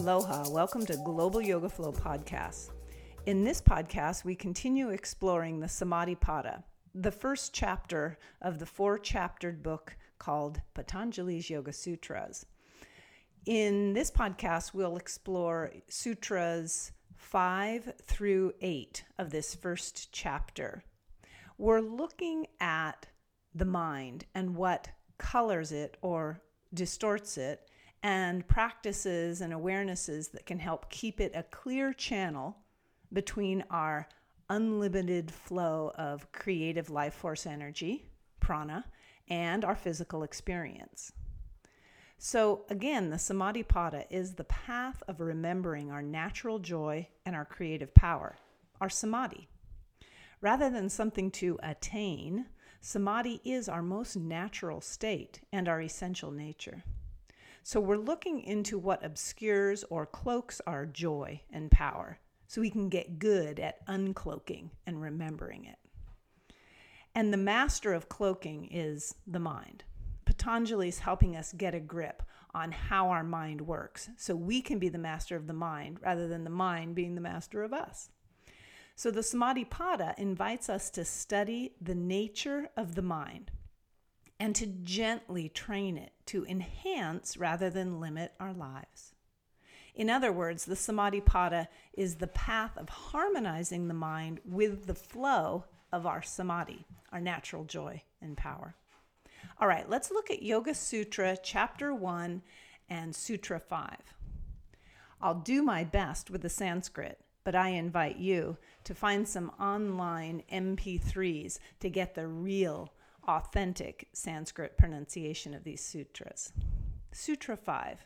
Aloha. Welcome to Global Yoga Flow Podcast. In this podcast, we continue exploring the Samadhipada, the first chapter of the four chaptered book called Patanjali's Yoga Sutras. In this podcast, we'll explore sutras 5 through 8 of this first chapter. We're looking at the mind and what colors it or distorts it, and practices and awarenesses that can help keep it a clear channel between our unlimited flow of creative life force energy, prana, and our physical experience. So, again, the Samadhipada is the path of remembering our natural joy and our creative power, our samadhi. Rather than something to attain, samadhi is our most natural state and our essential nature. So we're looking into what obscures or cloaks our joy and power so we can get good at uncloaking and remembering it. And the master of cloaking is the mind. Patanjali is helping us get a grip on how our mind works so we can be the master of the mind rather than the mind being the master of us. So the Samadhipada invites us to study the nature of the mind and to gently train it to enhance rather than limit our lives. In other words, the Samadhipada is the path of harmonizing the mind with the flow of our samadhi, our natural joy and power. All right, let's look at Yoga Sutra, Chapter 1 and Sutra 5. I'll do my best with the Sanskrit but I invite you to find some online MP3s to get the real, authentic Sanskrit pronunciation of these sutras. Sutra 5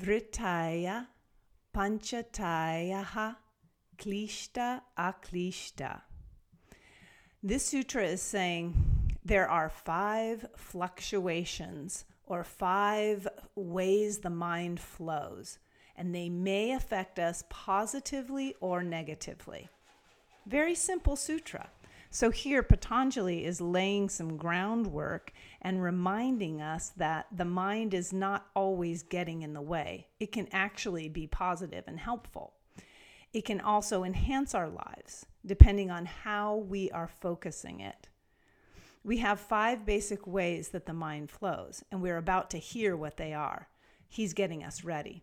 Vritaya Panchatayaha Klishta Aklishta. This sutra is saying there are five fluctuations or five ways the mind flows and they may affect us positively or negatively. Very simple sutra. So here, Patanjali is laying some groundwork and reminding us that the mind is not always getting in the way. It can actually be positive and helpful. It can also enhance our lives, depending on how we are focusing it. We have five basic ways that the mind flows, and we're about to hear what they are. He's getting us ready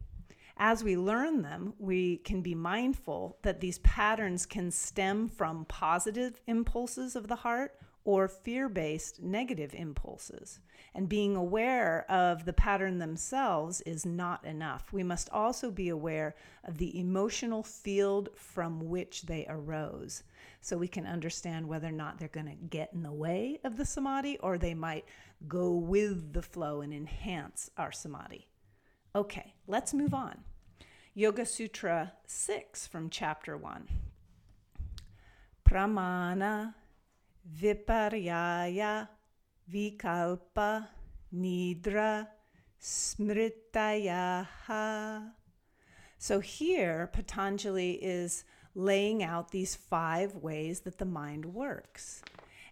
as we learn them, we can be mindful that these patterns can stem from positive impulses of the heart or fear based negative impulses. And being aware of the pattern themselves is not enough. We must also be aware of the emotional field from which they arose so we can understand whether or not they're going to get in the way of the samadhi or they might go with the flow and enhance our samadhi. Okay, let's move on. Yoga Sutra 6 from chapter 1. Pramana Viparyaya Vikalpa Nidra Smritayaha. So here, Patanjali is laying out these five ways that the mind works.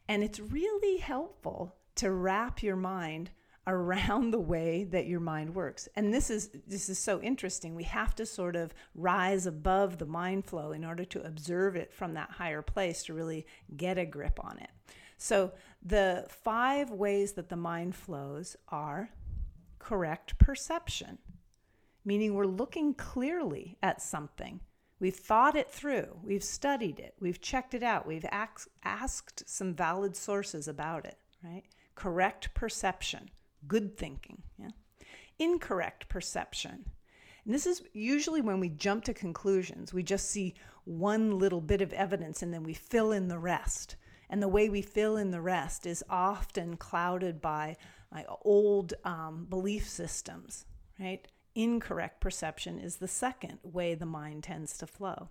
And it's really helpful to wrap your mind around the way that your mind works. And this is this is so interesting. We have to sort of rise above the mind flow in order to observe it from that higher place to really get a grip on it. So the five ways that the mind flows are correct perception, meaning we're looking clearly at something. We've thought it through, we've studied it, we've checked it out, we've asked some valid sources about it, right? Correct perception good thinking. Yeah? Incorrect perception. And this is usually when we jump to conclusions. We just see one little bit of evidence and then we fill in the rest. And the way we fill in the rest is often clouded by like, old um, belief systems, right? Incorrect perception is the second way the mind tends to flow.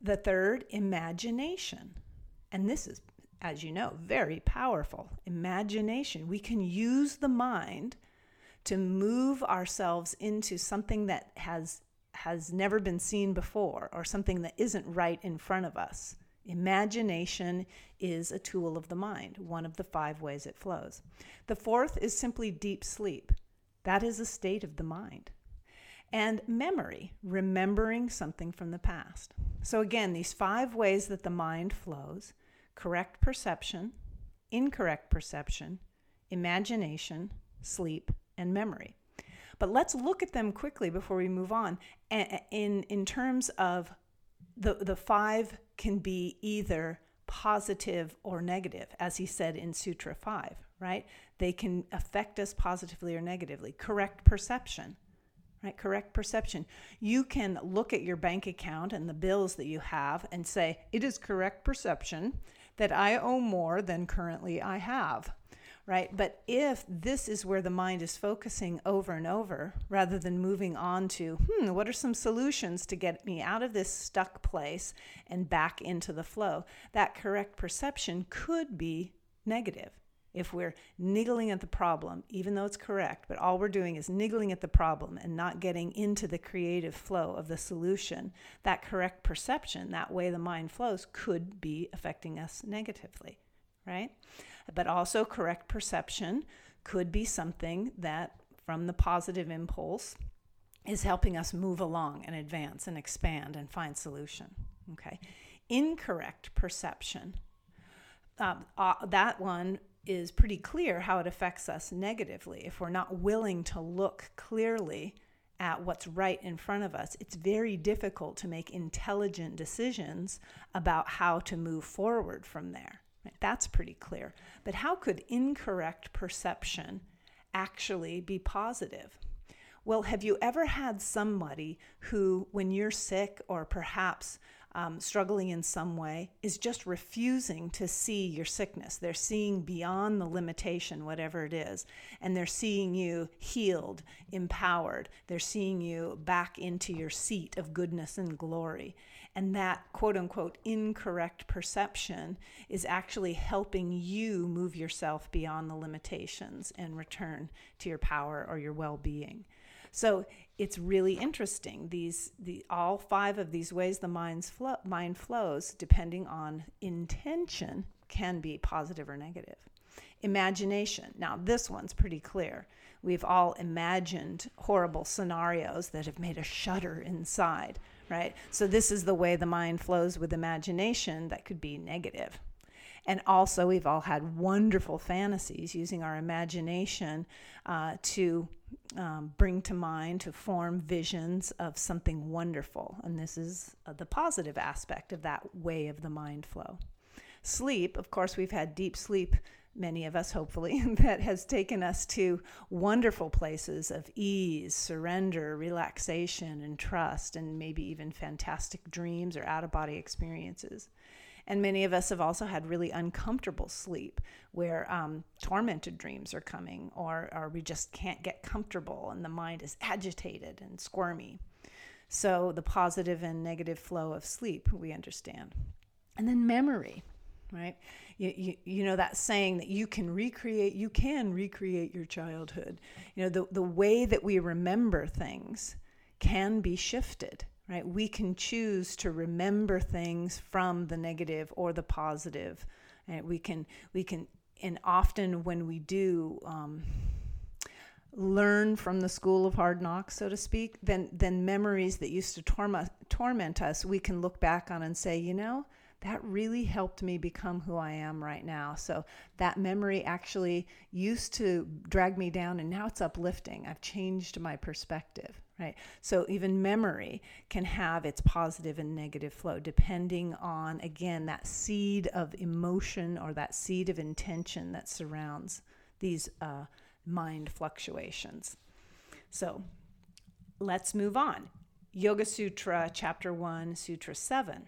The third, imagination. And this is as you know, very powerful. Imagination. We can use the mind to move ourselves into something that has has never been seen before or something that isn't right in front of us. Imagination is a tool of the mind, one of the five ways it flows. The fourth is simply deep sleep. That is a state of the mind. and memory, remembering something from the past. So, again, these five ways that the mind flows correct perception, incorrect perception, imagination, sleep, and memory. But let's look at them quickly before we move on. In, in terms of the, the five can be either positive or negative, as he said in Sutra 5, right? They can affect us positively or negatively. Correct perception, right? Correct perception. You can look at your bank account and the bills that you have and say, it is correct perception that I owe more than currently I have right? But if this is where the mind is focusing over and over, rather than moving on to, hmm, what are some solutions to get me out of this stuck place and back into the flow, that correct perception could be negative. If we're niggling at the problem, even though it's correct, but all we're doing is niggling at the problem and not getting into the creative flow of the solution, that correct perception, that way the mind flows, could be affecting us negatively, right? But also, correct perception could be something that, from the positive impulse, is helping us move along and advance and expand and find solution. Okay. Incorrect perception, uh, uh, that one is pretty clear how it affects us negatively. If we're not willing to look clearly at what's right in front of us, it's very difficult to make intelligent decisions about how to move forward from there. That's pretty clear. But how could incorrect perception actually be positive? Well, have you ever had somebody who, when you're sick or perhaps um, struggling in some way, is just refusing to see your sickness? They're seeing beyond the limitation, whatever it is, and they're seeing you healed, empowered. They're seeing you back into your seat of goodness and glory. And that quote unquote incorrect perception is actually helping you move yourself beyond the limitations and return to your power or your well being. So it's really interesting. These, the, all five of these ways the mind's flow, mind flows, depending on intention, can be positive or negative. Imagination. Now, this one's pretty clear. We've all imagined horrible scenarios that have made us shudder inside right? So this is the way the mind flows with imagination that could be negative. And also, we've all had wonderful fantasies using our imagination uh, to um, bring to mind, to form visions of something wonderful. And this is uh, the positive aspect of that way of the mind flow. Sleep, of course, we've had deep sleep many of us hopefully, that has taken us to wonderful places of ease, surrender, relaxation, and trust, and maybe even fantastic dreams or out of body experiences. And many of us have also had really uncomfortable sleep where um, tormented dreams are coming, or, or we just can't get comfortable and the mind is agitated and squirmy. So, the positive and negative flow of sleep, we understand. And then memory, right? you, you, you know that saying that you can recreate you can recreate your childhood you know the, the way that we remember things can be shifted right we can choose to remember things from the negative or the positive right? we can we can and often when we do um, learn from the school of hard knocks, so to speak, then then memories that used to torment torment us, we can look back on and say, you know, that really helped me become who I am right now. So that memory actually used to drag me down and now it's uplifting. I've changed my perspective, right? So even memory can have its positive and negative flow depending on, again, that seed of emotion or that seed of intention that surrounds these uh, mind fluctuations. So let's move on. Yoga Sutra, Chapter 1, Sutra 7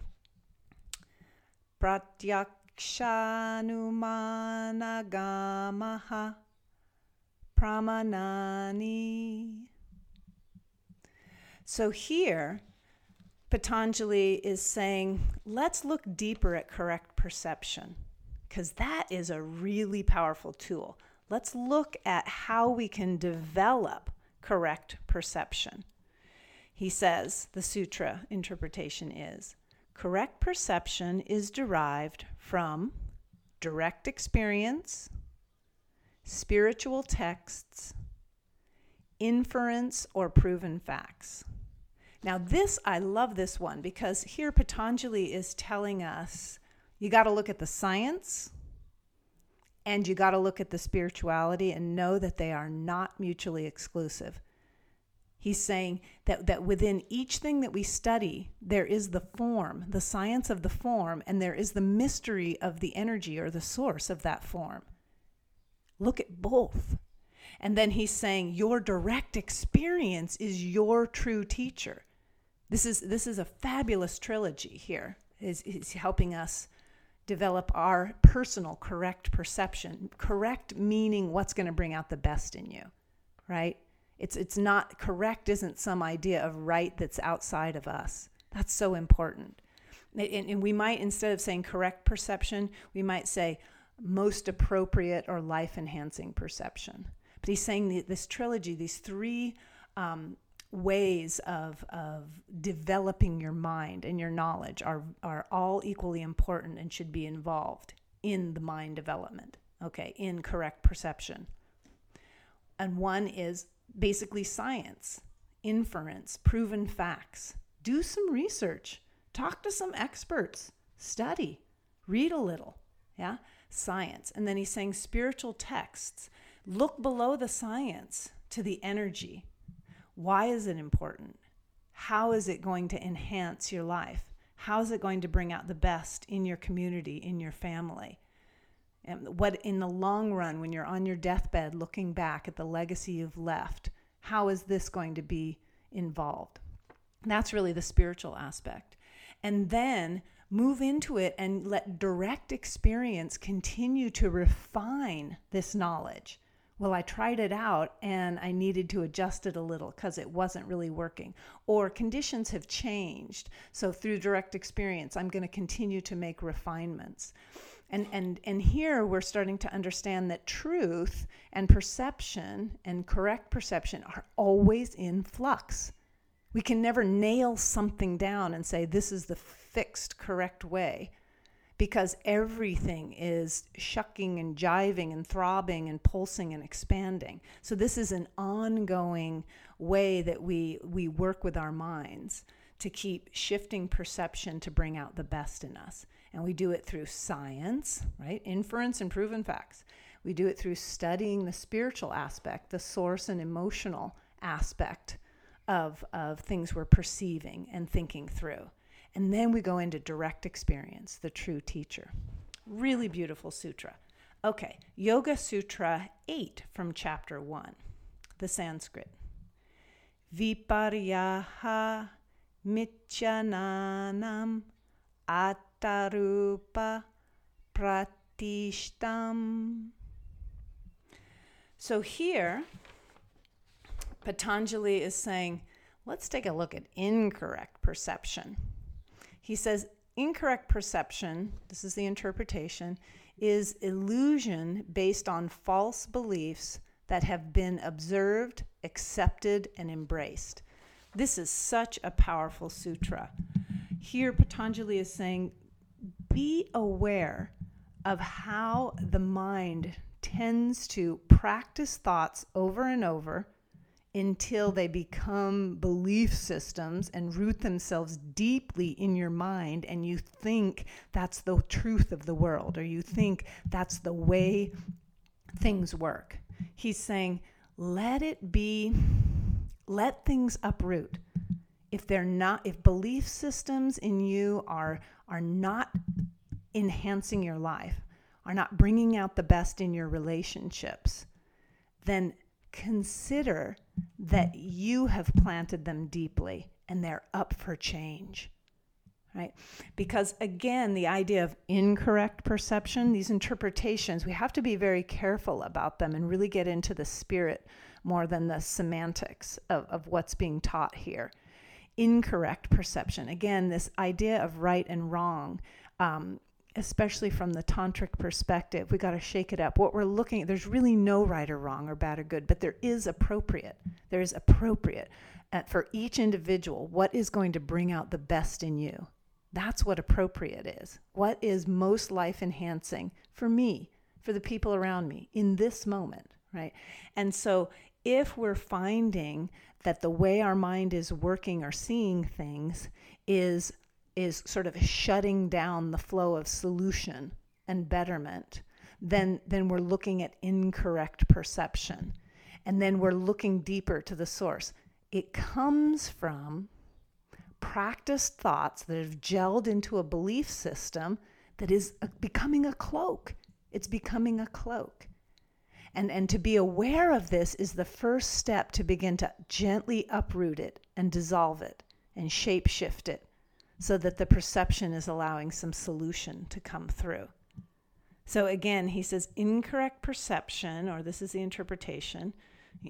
pratyakshanumanagamah pramanani. So here, Patanjali is saying, let's look deeper at correct perception, because that is a really powerful tool. Let's look at how we can develop correct perception. He says, the sutra interpretation is Correct perception is derived from direct experience, spiritual texts, inference or proven facts. Now, this, I love this one because here Patanjali is telling us you got to look at the science and you got to look at the spirituality and know that they are not mutually exclusive. He's saying that, that within each thing that we study, there is the form, the science of the form, and there is the mystery of the energy or the source of that form. Look at both. And then he's saying your direct experience is your true teacher. This is this is a fabulous trilogy here. Is is helping us develop our personal correct perception. Correct meaning what's going to bring out the best in you, right? It's it's not correct isn't some idea of right that's outside of us. That's so important. And, and we might instead of saying correct perception, we might say most appropriate or life enhancing perception. But he's saying this trilogy, these three um, ways of, of developing your mind and your knowledge are, are all equally important and should be involved in the mind development, okay, in correct perception. And one is basically science, inference, proven facts. Do some research, talk to some experts, study, read a little, yeah, science. And then he's saying spiritual texts. Look below the science to the energy. Why is it important? How is it going to enhance your life? How is it going to bring out the best in your community, in your family? And what in the long run, when you're on your deathbed looking back at the legacy you've left, how is this going to be involved? That's really the spiritual aspect. And then move into it and let direct experience continue to refine this knowledge well, I tried it out and I needed to adjust it a little because it wasn't really working. Or conditions have changed. So through direct experience, I'm going to continue to make refinements. And, and, and here we're starting to understand that truth and perception and correct perception are always in flux. We can never nail something down and say, this is the fixed, correct way because everything is shucking and jiving and throbbing and pulsing and expanding. So this is an ongoing way that we we work with our minds to keep shifting perception to bring out the best in us. And we do it through science, right? Inference and proven facts. We do it through studying the spiritual aspect, the source and emotional aspect of, of things we're perceiving and thinking through. And then we go into direct experience, the true teacher. Really beautiful sutra. Okay, Yoga Sutra 8 from chapter 1, the Sanskrit. Viparyaha mityananam atarupa pratishtam. So here, Patanjali is saying, let's take a look at incorrect perception. He says incorrect perception, this is the interpretation, is illusion based on false beliefs that have been observed, accepted, and embraced. This is such a powerful sutra. Here, Patanjali is saying be aware of how the mind tends to practice thoughts over and over until they become belief systems and root themselves deeply in your mind, and you think that's the truth of the world, or you think that's the way things work. He's saying, let it be, let things uproot. If they're not, if belief systems in you are, are not enhancing your life, are not bringing out the best in your relationships, then consider that you have planted them deeply and they're up for change. Right? Because again, the idea of incorrect perception, these interpretations, we have to be very careful about them and really get into the spirit more than the semantics of, of what's being taught here. Incorrect perception. Again, this idea of right and wrong. Um, especially from the tantric perspective, we got to shake it up. What we're looking at, there's really no right or wrong or bad or good, but there is appropriate. There is appropriate at, for each individual what is going to bring out the best in you. That's what appropriate is. What is most life enhancing for me, for the people around me in this moment, right? And so if we're finding that the way our mind is working or seeing things is is sort of shutting down the flow of solution and betterment, then then we're looking at incorrect perception. And then we're looking deeper to the source. It comes from practiced thoughts that have gelled into a belief system that is becoming a cloak. It's becoming a cloak. And, and to be aware of this is the first step to begin to gently uproot it and dissolve it and shape shift it so that the perception is allowing some solution to come through. So again, he says incorrect perception, or this is the interpretation,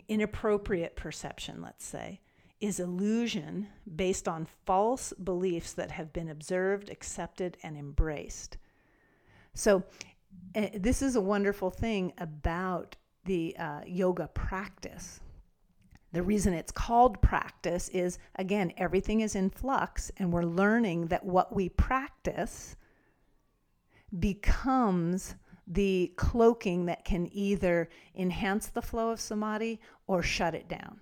inappropriate perception, let's say, is illusion based on false beliefs that have been observed, accepted, and embraced. So, this is a wonderful thing about the uh, yoga practice. The reason it's called practice is again, everything is in flux, and we're learning that what we practice becomes the cloaking that can either enhance the flow of samadhi or shut it down.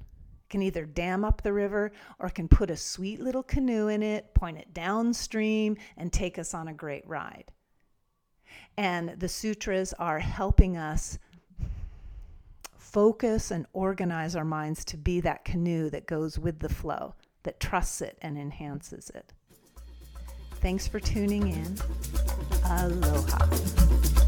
can either dam up the river or can put a sweet little canoe in it, point it downstream, and take us on a great ride. And the sutras are helping us focus and organize our minds to be that canoe that goes with the flow, that trusts it and enhances it. Thanks for tuning in. Aloha.